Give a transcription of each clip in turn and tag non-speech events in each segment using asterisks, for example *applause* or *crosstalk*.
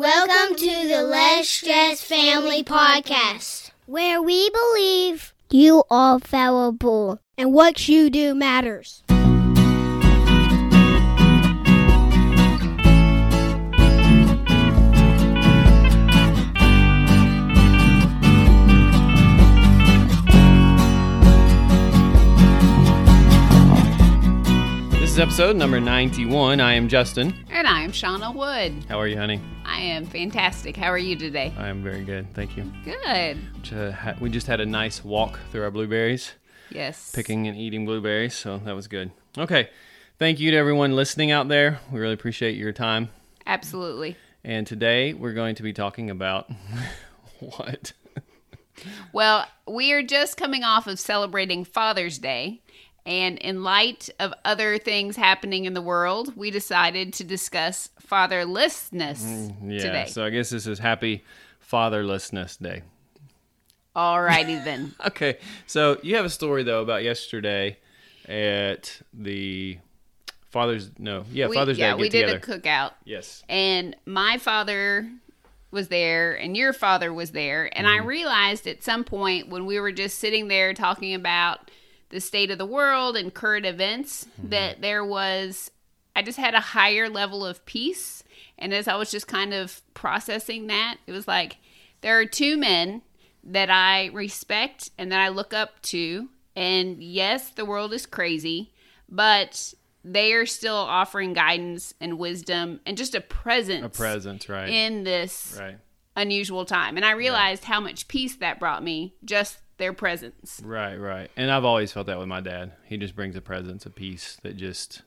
Welcome to the Less Stress Family Podcast, where we believe you are fallible and what you do matters. This is episode number 91. I am Justin. And I am Shauna Wood. How are you, honey? I am fantastic. How are you today? I am very good. Thank you. Good. Uh, we just had a nice walk through our blueberries. Yes. Picking and eating blueberries, so that was good. Okay. Thank you to everyone listening out there. We really appreciate your time. Absolutely. And today we're going to be talking about *laughs* what? well, we are just coming off of celebrating Father's Day. And in light of other things happening in the world, we decided to discuss fatherlessness mm, yeah, today. So I guess this is Happy Fatherlessness Day. Alrighty *laughs* then. okay. So you have a story though about yesterday at the Father's no, yeah, we, Father's yeah, Day. Yeah, we did a cookout. Yes. And my father was there and your father was there and mm-hmm. I realized at some point when we were just sitting there talking about the state of the world and current events mm-hmm. that there was I just had a higher level of peace. And as I was just kind of processing that it was like there are two men that I respect and that I look up to. And yes the world is crazy but they are still offering guidance and wisdom and just a presence a presence right. in this right. unusual time. And I realized yeah. how much peace that brought me just their presence. Right, right. And I've always felt that with my dad. He just brings a presence, a peace that just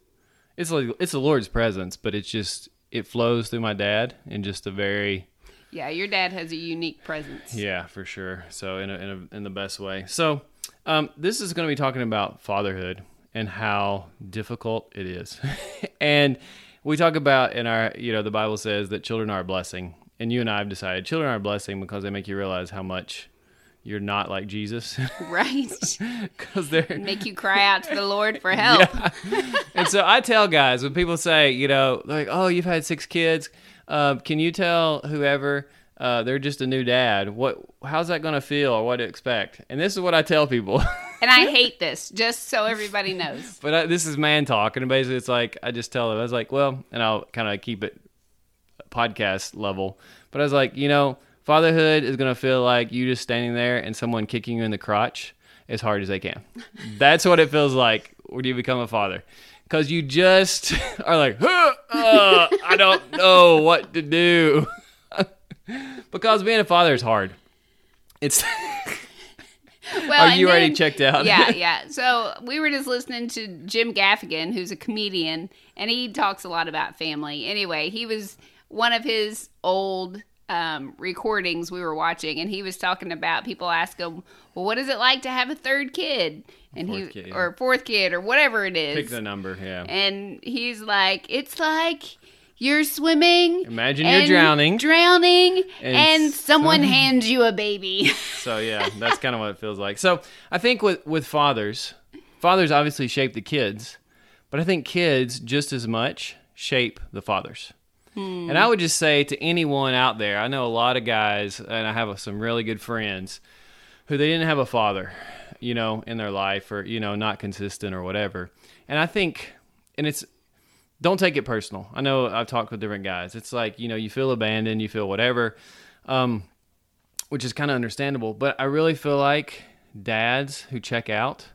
it's like it's the Lord's presence, but it's just it flows through my dad in just a very yeah. Your dad has a unique presence. Yeah, for sure. So in a, in, a, in the best way. So um, this is going to be talking about fatherhood and how difficult it is, *laughs* and we talk about in our you know the Bible says that children are a blessing, and you and I have decided children are a blessing because they make you realize how much you're not like Jesus. *laughs* Right. Because they're *laughs* make you cry out to the Lord for *laughs* help. Yeah. and so I tell guys when people say, you know, like, oh, you've had six kids, uh, can you tell whoever uh, they're just a new dad? What? How's that going to feel, or what to expect? And this is what I tell people. and I hate this, just so everybody knows. But I, this is man talk, and basically it's like I just tell them, I was like, well, and I'll kind of keep it podcast level, but I was like, you know Fatherhood is going to feel like you just standing there and someone kicking you in the crotch as hard as they can. That's what it feels like when you become a father. Because you just *laughs* are like, uh, I don't know what to do. *laughs* because being a father is hard. It's. *laughs* well, are you then, already checked out? yeah, yeah. So we were just listening to Jim Gaffigan, who's a comedian, and he talks a lot about family. Anyway, he was one of his old um, recordings we were watching, and he was talking about people ask him, "Well, what is it like to have a third kid?" And fourth he kid, yeah. or fourth kid or whatever it is. Pick the number, yeah. And he's like, "It's like." You're swimming. Imagine you're drowning. Drowning, and, and someone hands you a baby. *laughs* so yeah, that's kind of what it feels like. So I think with with fathers, fathers obviously shape the kids, but I think kids just as much shape the fathers. And I would just say to anyone out there, I know a lot of guys, and I have some really good friends who they didn't have a father, you know, in their life or, you know, not consistent or whatever. And I think, and it's, don't take it personal. I know I've talked with different guys. It's like, you know, you feel abandoned, you feel whatever, um, which is kind of understandable. But I really feel like dads who check out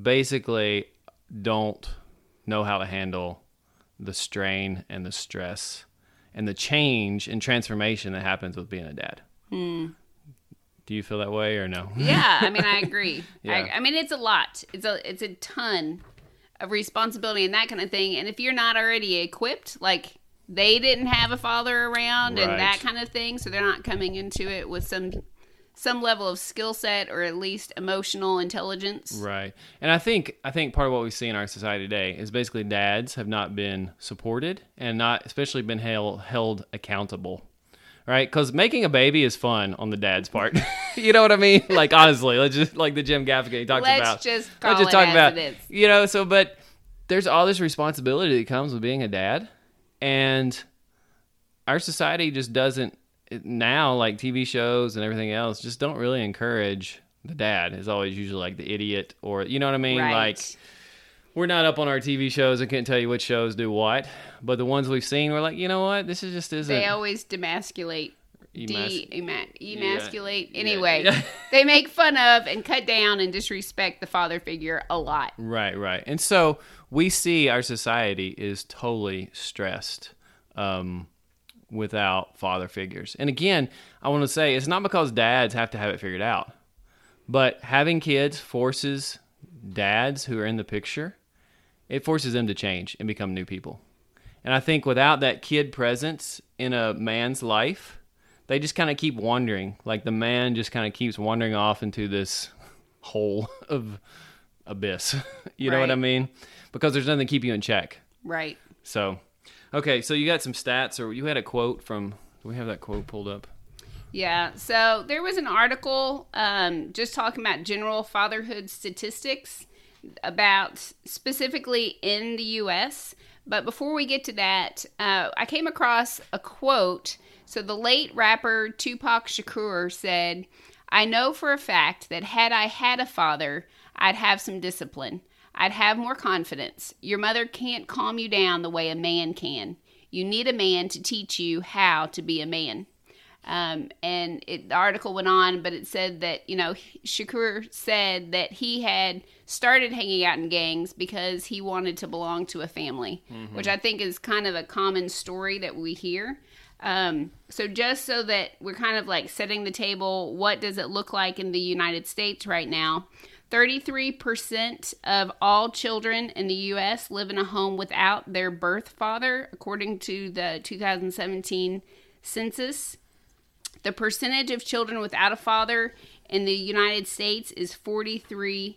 basically don't know how to handle the strain and the stress and the change and transformation that happens with being a dad. Mm. Do you feel that way or no? Yeah, I mean, I *laughs* agree. yeah. I, I mean, it's a lot. It's a it's a ton of responsibility and that kind of thing. And if you're not already equipped, like they didn't have a father around right. and that kind of thing, so they're not coming into it with some some level of skill set or at least emotional intelligence. Right. And I think I think part of what we see in our society today is basically dads have not been supported and not especially been held held accountable. Right? Cuz making a baby is fun on the dad's part. *laughs* you know what I mean? *laughs* Like honestly, let's just like the Jim Gaffigan talks let's about. Just let's just talk about You know, so but there's all this responsibility that comes with being a dad and our society just doesn't now like TV shows and everything else just don't really encourage the dad is always usually like the idiot or you know what I mean right. like we're not up on our TV shows. I can't tell you which shows do what, but the ones we've seen, we're like, you know what, this is just isn't. they always demasculate. emas- De emasculate. Yeah. Anyway, Yeah. *laughs* they make fun of and cut down and disrespect the father figure a lot. Right, right. And so we see our society is totally stressed um, without father figures. And again, I want to say it's not because dads have to have it figured out, but having kids forces dads who are in the picture, it forces them to change and become new people. And I think without that kid presence in a man's life, they just kind of keep wandering. Like the man just kind of keeps wandering off into this hole *laughs* of abyss. *laughs* you know what I mean? Because there's nothing to keep you in check. Right. So, okay, so you got some stats, or you had a quote from. Do we have that quote pulled up? Yeah. So there was an article um, just talking about general fatherhood statistics about specifically in the U.S. But before we get to that, uh, I came across a quote. So the late rapper Tupac Shakur said, I know for a fact that had I had a father, I'd have some discipline. I'd have more confidence. Your mother can't calm you down the way a man can. You need a man to teach you how to be a man. Um, and it, the article went on, but it said that, you know, Shakur said that he had started hanging out in gangs because he wanted to belong to a family, which I think is kind of a common story that we hear. Um, so just so that we're kind of like setting the table, what does it look like in the United States right now? 33% of all children in the U.S. live in a home without their birth father, according to the 2017 census. The percentage of children without a father in the United States is 43%.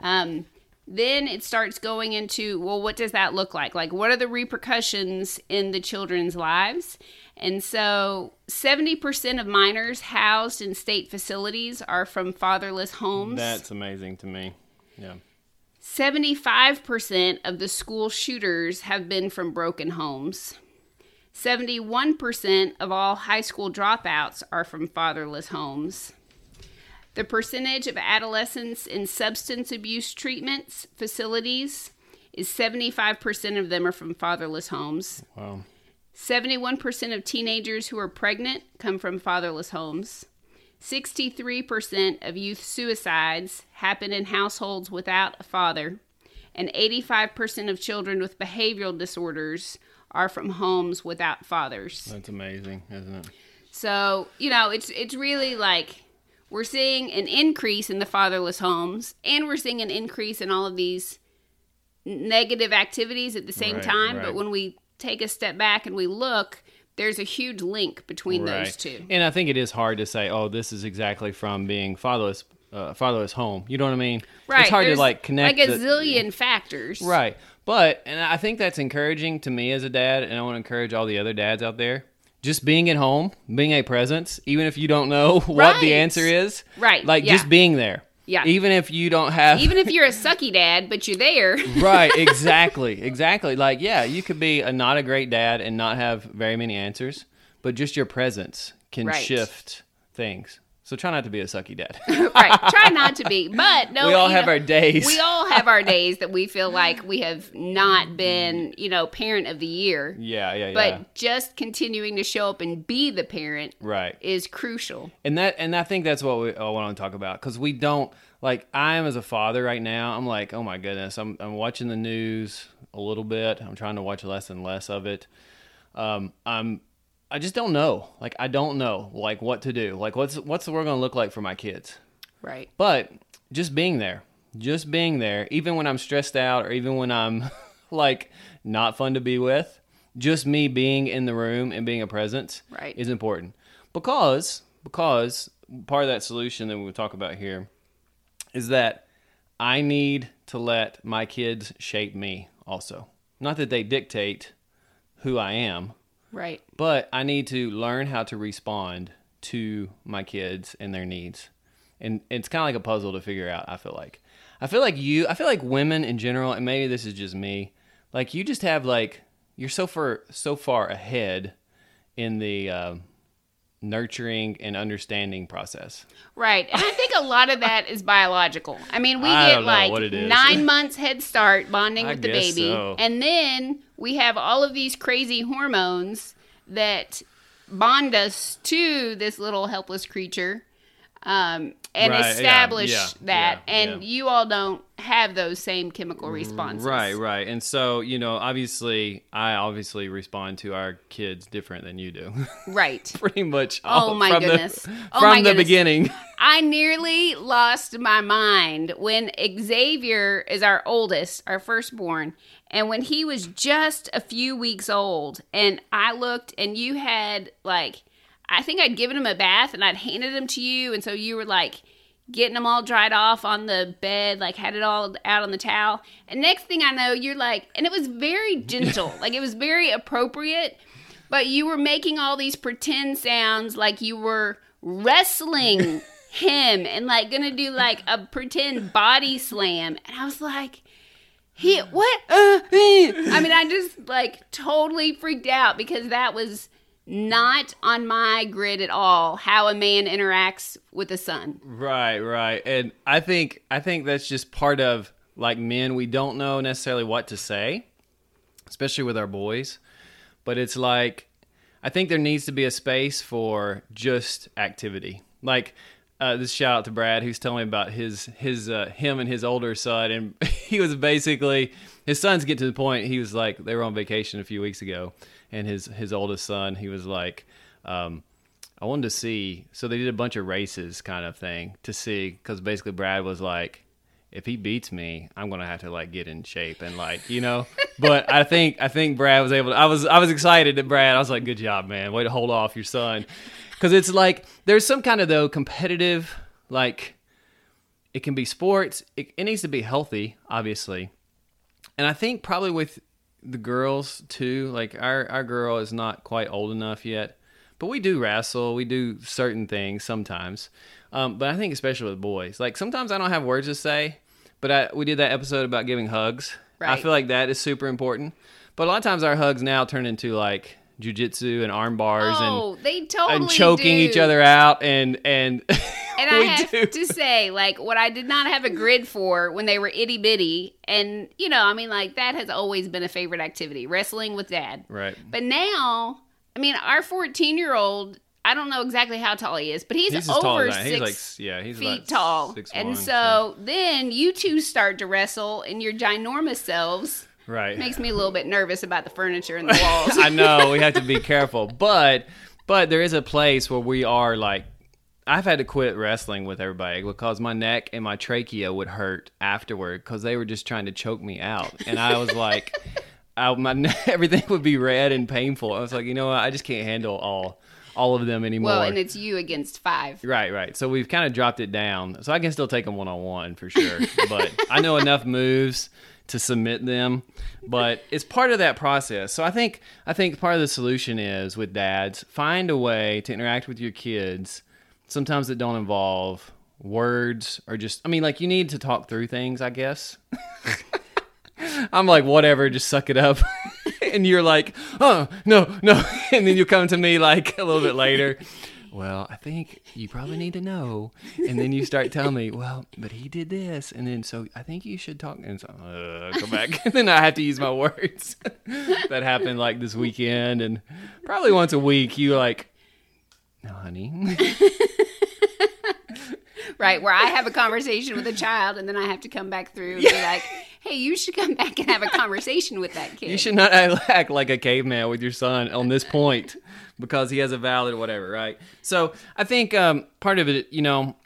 Um, then it starts going into, well, what does that look like? Like, what are the repercussions in the children's lives? And so 70% of minors housed in state facilities are from fatherless homes. That's amazing to me. Yeah. 75% of the school shooters have been from broken homes. 71% of all high school dropouts are from fatherless homes. The percentage of adolescents in substance abuse treatments facilities is 75% of them are from fatherless homes. Wow. 71% of teenagers who are pregnant come from fatherless homes. 63% of youth suicides happen in households without a father. And 85% of children with behavioral disorders are from homes without fathers. That's amazing, isn't it? So, you know, it's it's really like we're seeing an increase in the fatherless homes and we're seeing an increase in all of these negative activities at the same Right, time, right. but when we take a step back and we look, there's a huge link between those two. And I think it is hard to say, oh, this is exactly from being fatherless, uh, fatherless home. You know what I mean? Right. It's hard to like connect. like a the- zillion factors. Right. But, and I think that's encouraging to me as a dad, and I want to encourage all the other dads out there. Just being at home, being a presence, even if you don't know *laughs* what the answer is. Right, Like yeah. just being there. Yeah. Even if you don't have. Even if *laughs* you're a sucky dad, but you're there. *laughs* right, exactly. Exactly. Like, yeah, you could be a not a great dad and not have very many answers, but just your presence can Right. shift things. So try not to be a sucky dad. *laughs* right. Try not to be. But *laughs* no we all have know, our days. We all have our days that we feel like we have not been, you know, parent of the year. yeah, yeah, yeah. But just continuing to show up and be the parent right. is crucial. and that and I think that's what we I want to talk about because we don't like I am as a father right now. I'm like, oh my goodness, I'm I'm watching the news a little bit. I'm trying to watch less and less of it. Um, I'm I just don't know. Like I don't know like what to do. Like what's what's the world gonna look like for my kids? Right. But just being there, just being there, even when I'm stressed out or even when I'm *laughs* like not fun to be with, just me being in the room and being a presence Right. is important. Because because part of that solution that we talk about here is that I need to let my kids shape me also. Not that they dictate who I am, Right. but I need to learn how to respond to my kids and their needs. And it's kind of like a puzzle to figure out, I feel like. I feel like you, I feel like women in general, and maybe this is just me, like you just have like you're so far so far ahead in the uh, nurturing and understanding process. Right. And I think a lot of that is biological. I mean, we I get like what it is. nine months head start bonding I with the baby. so. And then we have all of these crazy hormones that bond us to this little helpless creature um, and Right, establish yeah, that. yeah, and yeah. you all don't have those same chemical responses. Right, right. And so, you know, obviously, I obviously respond to our kids different than you do. Right. *laughs* Pretty much. Oh, my from the- goodness. *laughs* Oh from Oh, my the goodness. beginning. I nearly lost my mind when Xavier is our oldest, our firstborn, and when he was just a few weeks old, and I looked and you had like, I think I'd given him a bath and I'd handed him to you, and so you were like getting him all dried off on the bed, like had it all out on the towel. And next thing I know, you're like, and it was very gentle, *laughs* like it was very appropriate, but you were making all these pretend sounds like you were wrestling *laughs* him and like gonna do like a pretend body slam. And I was like, he what? Uh. *laughs* I mean, I just like totally freaked out because that was not on my grid at all. How a man interacts with a son. Right, right. And I think I think that's just part of like men we don't know necessarily what to say, especially with our boys. But it's like I think there needs to be a space for just activity. Like uh, this shout out to Brad who's telling me about his his uh, him and his older son and *laughs* he was basically his sons get to the point he was like they were on vacation a few weeks ago and his his oldest son he was like um, I wanted to see. So they did a bunch of races, kind of thing, to see. Because basically, Brad was like, "If he beats me, I'm gonna have to like get in shape and like, you know." *laughs* but I think I think Brad was able. to I was I was excited that Brad. I was like, "Good job, man. Way to hold off your son." Because it's like there's some kind of though competitive like. It can be sports. It, it needs to be healthy, obviously, and I think probably with the girls too. Like our our girl is not quite old enough yet, but we do wrestle. We do certain things sometimes. Um, but I think especially with boys, like sometimes I don't have words to say. But I, we did that episode about giving hugs. I feel like that is super important. But a lot of times our hugs now turn into like jujitsu and arm bars Oh, and they totally and choking do. each other out and and *laughs* And I have do. to say, like, what I did not have a grid for when they were itty bitty, and you know, I mean, like that has always been a favorite activity, wrestling with dad. right. But now, I mean, our 14 year old, I don't know exactly how tall he is, but he's, He's over six He's like yeah, he's feet tall. six and one, so then you two start to wrestle in your ginormous selves. right. Makes me a little bit nervous about the furniture and the *laughs* walls. I know we have to be careful, but but there is a place where we are like I've had to quit wrestling with everybody because my neck and my trachea would hurt afterward because they were just trying to choke me out, and I was like, *laughs* I, my *laughs* everything would be red and painful. I was like, you know what, I just can't handle all all of them anymore. well, and it's you against five. Right, right. So we've kind of dropped it down. So I can still take them one on one for sure. *laughs* but I know enough moves to submit them. But it's part of that process. So I think I think part of the solution is with dads, find a way to interact with your kids. Sometimes that don't involve words or just I mean like you need to talk through things, I guess. *laughs* I'm like, whatever, just suck it up. *laughs* and you're like, oh, no, no. *laughs* And then you come to me like a little bit later. Well, I think you probably need to know. And then you start telling me, well, but he did this. And then so I think you should talk. And so uh, come back. and then I have to use my words. that happened like this weekend. And probably once a week, you like, no, honey. *laughs* Right, where I have a conversation with a child and then I have to come back through and be like, hey, you should come back and have a conversation with that kid. You should not *laughs* act like a caveman with your son on this point because he has a valid whatever, right? So I think um, part of it, you know,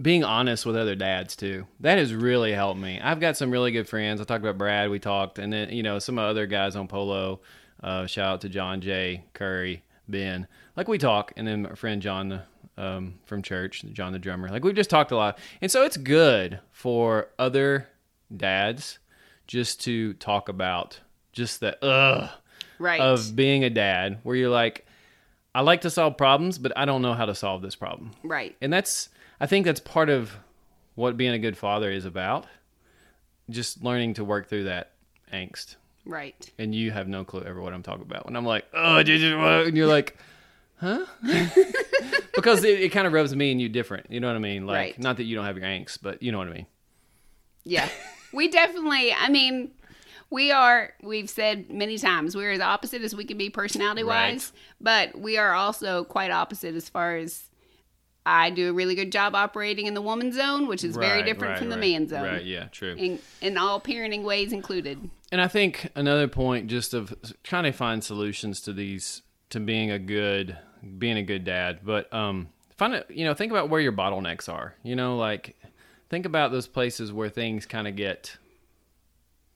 being honest with other dads too. That has really helped me. I've got some really good friends. I talked about Brad. We talked, and then you know some other guys on Polo. Uh, shout out to John J. Curry, Ben. Like we talk, and then our friend John um, from church, John the drummer. Like we've just talked a lot, and so it's good for other dads just to talk about just the ugh right. of being a dad, where you're like, I like to solve problems, but I don't know how to solve this problem. right. And that's, I think that's part of what being a good father is about. Just learning to work through that angst. Right. and you have no clue ever what I'm talking about. When I'm like, oh, did you? What? And you're like, huh? *laughs* because it, it kind of rubs me and you different. You know what I mean? Like, Right. not that you don't have your angst, but you know what I mean. Yeah. *laughs* we definitely, I mean, we are, we've said many times, we're as opposite as we can be personality wise, but we are also quite opposite as far as I do a really good job operating in the woman zone, which is very different right, from the right. man zone. Right? Yeah, true. In, in all parenting ways included. And I think another point, just of trying to find solutions to these, to being a good, being a good dad. But um, find it, you know, think about where your bottlenecks are. You know, like think about those places where things kind of get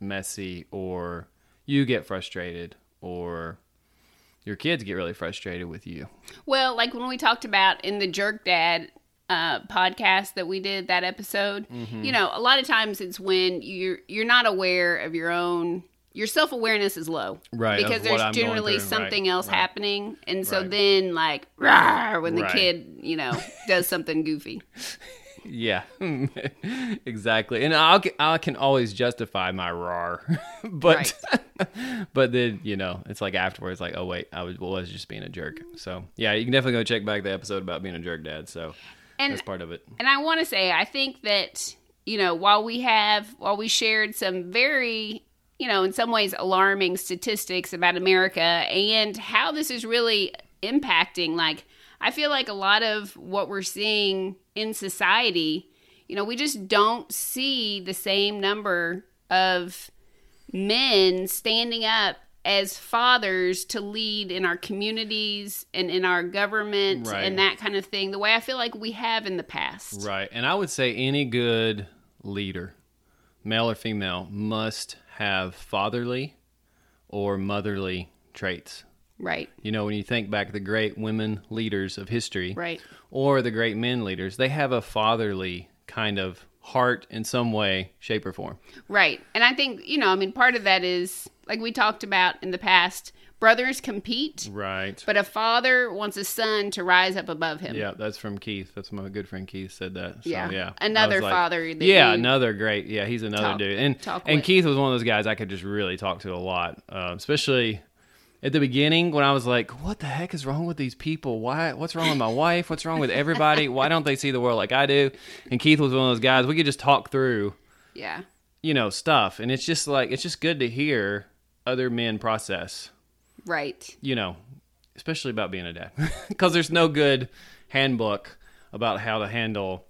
messy, or you get frustrated, or your kids get really frustrated with you. Well, like when we talked about in the Jerk Dad uh, podcast that we did that episode, Mm-hmm. you know, a lot of times it's when you're you're not aware of your own your self awareness is low, Right, Because there's generally something right, else right. happening, and so Right. then like "Rawr," when the kid you know does something goofy. *laughs* Yeah, *laughs* exactly. And I'll, I can always justify my rar, *laughs* but *laughs* but then you know it's like afterwards, like oh wait, I was was just being a jerk. So yeah, you can definitely go check back the episode about being a jerk dad. So And that's part of it. And I want to say, I think that, you know, while we have, while we shared some very, you know, in some ways alarming statistics about America and how this is really impacting, like, I feel like a lot of what we're seeing in society, you know, we just don't see the same number of men standing up as fathers to lead in our communities and in our government Right. and that kind of thing the way I feel like we have in the past. Right, and I would say any good leader, male or female, must have fatherly or motherly traits. Right. You know, when you think back the great women leaders of history, Right. or the great men leaders, they have a fatherly kind of heart in some way, shape, or form. Right. And I think, you know, I mean, part of that is like we talked about in the past, brothers compete, Right. but a father wants a son to rise up above him. Yeah, that's from Keith. That's my good friend Keith said that. So, Yeah. yeah. Another like- father that Yeah, another great. Yeah, he's another talk- dude. And talk and with. Keith was one of those guys I could just really talk to a lot, uh, especially at the beginning when I was like, "What the heck is wrong with these people? Why? What's wrong with my wife? What's wrong with everybody? Why don't they see the world like I do?" And Keith was one of those guys we could just talk through, Yeah. you know, stuff, and it's just like it's just good to hear other men process Right. you know, especially about being a dad, *laughs* because there's no good handbook about how to handle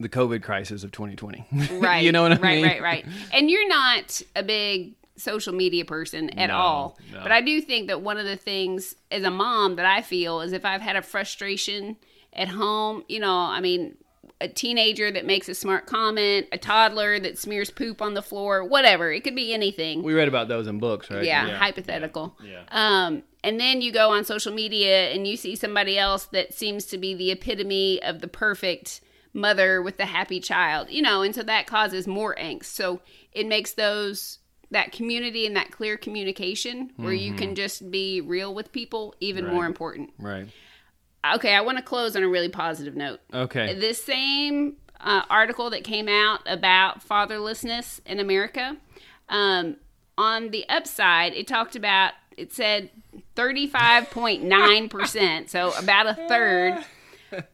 the COVID crisis of 2020. *laughs* Right. you know what I right, mean? Right, right, right. And you're not a big social media person at No, all. no. But I do think that one of the things as a mom that I feel is if I've had a frustration at home, you know, I mean, a teenager that makes a smart comment, a toddler that smears poop on the floor, whatever. It could be anything. We read about those in books, right? yeah, hypothetical. Yeah. Um, and then you go on social media and you see somebody else that seems to be the epitome of the perfect mother with the happy child, you know, and so that causes more angst. So it makes those that community and that clear communication where you can just be real with people even Right. more important. Right. Okay, I want to close on a really positive note. Okay. This same uh, article that came out about fatherlessness in America, um, on the upside, it talked about, it said 35.9%, so about a third *laughs*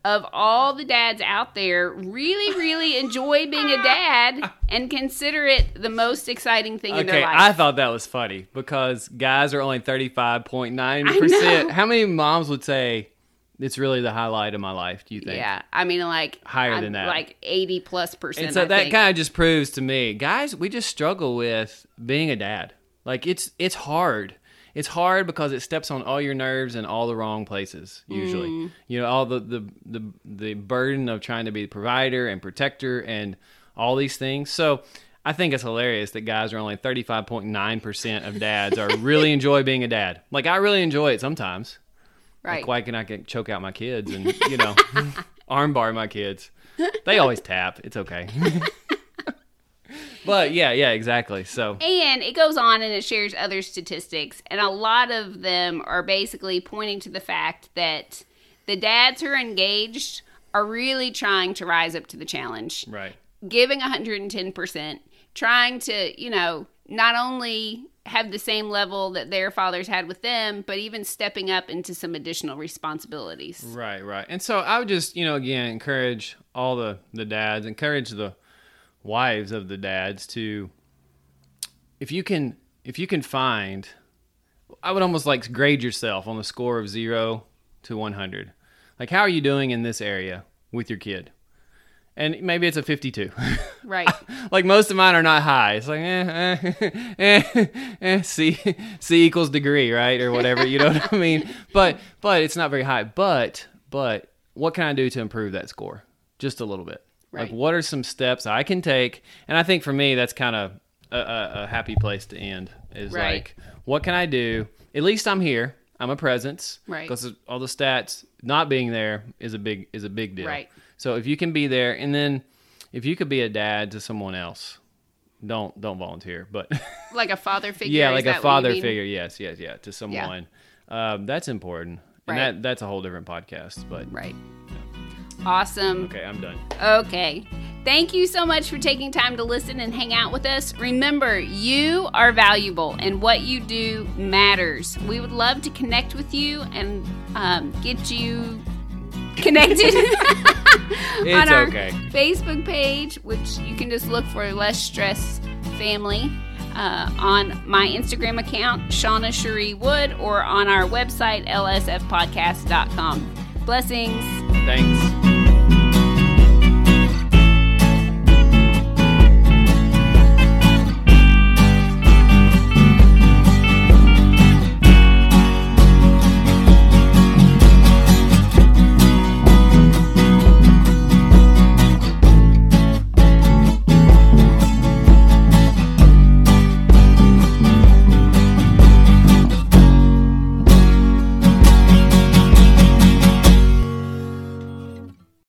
of all the dads out there really, really enjoy being a dad and consider it the most exciting thing in their life. Okay. I thought that was funny because guys are only 35.9%. How many moms would say it's really the highlight of my life, do you think? yeah, I mean, like Higher I'm than that. like 80 plus percent. And so I that kind of just proves to me, guys, we just struggle with being a dad. Like it's it's hard. It's hard because it steps on all your nerves in all the wrong places. Usually, Mm. you know, all the, the the the burden of trying to be the provider and protector and all these things. So. I think it's hilarious that guys are only 35.9% of dads are really *laughs* enjoy being a dad. Like I really enjoy it sometimes. right. Like why can I get, choke out my kids and, you know, *laughs* armbar my kids? They always tap. It's okay. *laughs* but yeah, yeah, exactly. So And it goes on and it shares other statistics, and a lot of them are basically pointing to the fact that the dads who are engaged are really trying to rise up to the challenge, right. giving 110%, trying to, you know, not only have the same level that their fathers had with them, but even stepping up into some additional responsibilities. Right, right. And so I would just, you know, again, encourage all the the dads, encourage the wives of the dads to if you can if you can find I would almost like grade yourself on the score of 0 to 100. Like how are you doing in this area with your kid? And maybe it's a 52. *laughs* Right. like most of mine are not high. It's like eh, *laughs* eh, eh, eh, C C equals degree, right, or whatever. You know what I mean? But but it's not very high. But but what can I do to improve that score? Just a little bit. Like what are some steps I can take? And I think for me that's kind of a, a, a happy place to end. Is Right. like what can I do? At least I'm here. I'm a presence. Right. Because all the stats not being there is a big is a big deal. Right. So if you can be there, and then if you could be a dad to someone else, don't don't volunteer, but *laughs* like a father figure. yeah, like a father figure. Yes, yes, yeah, to someone. Um, that's important, and Right. that that's a whole different podcast. But Right. Awesome. okay, I'm done. Okay. Thank you so much for taking time to listen and hang out with us. Remember, you are valuable and what you do matters. We would love to connect with you and um, get you connected *laughs* on our okay. Facebook page, which you can just look for Less Stress Family. Uh, on my Instagram account, Shauna Cherie Wood, or on our website, lsfpodcast.com. Blessings. Thanks.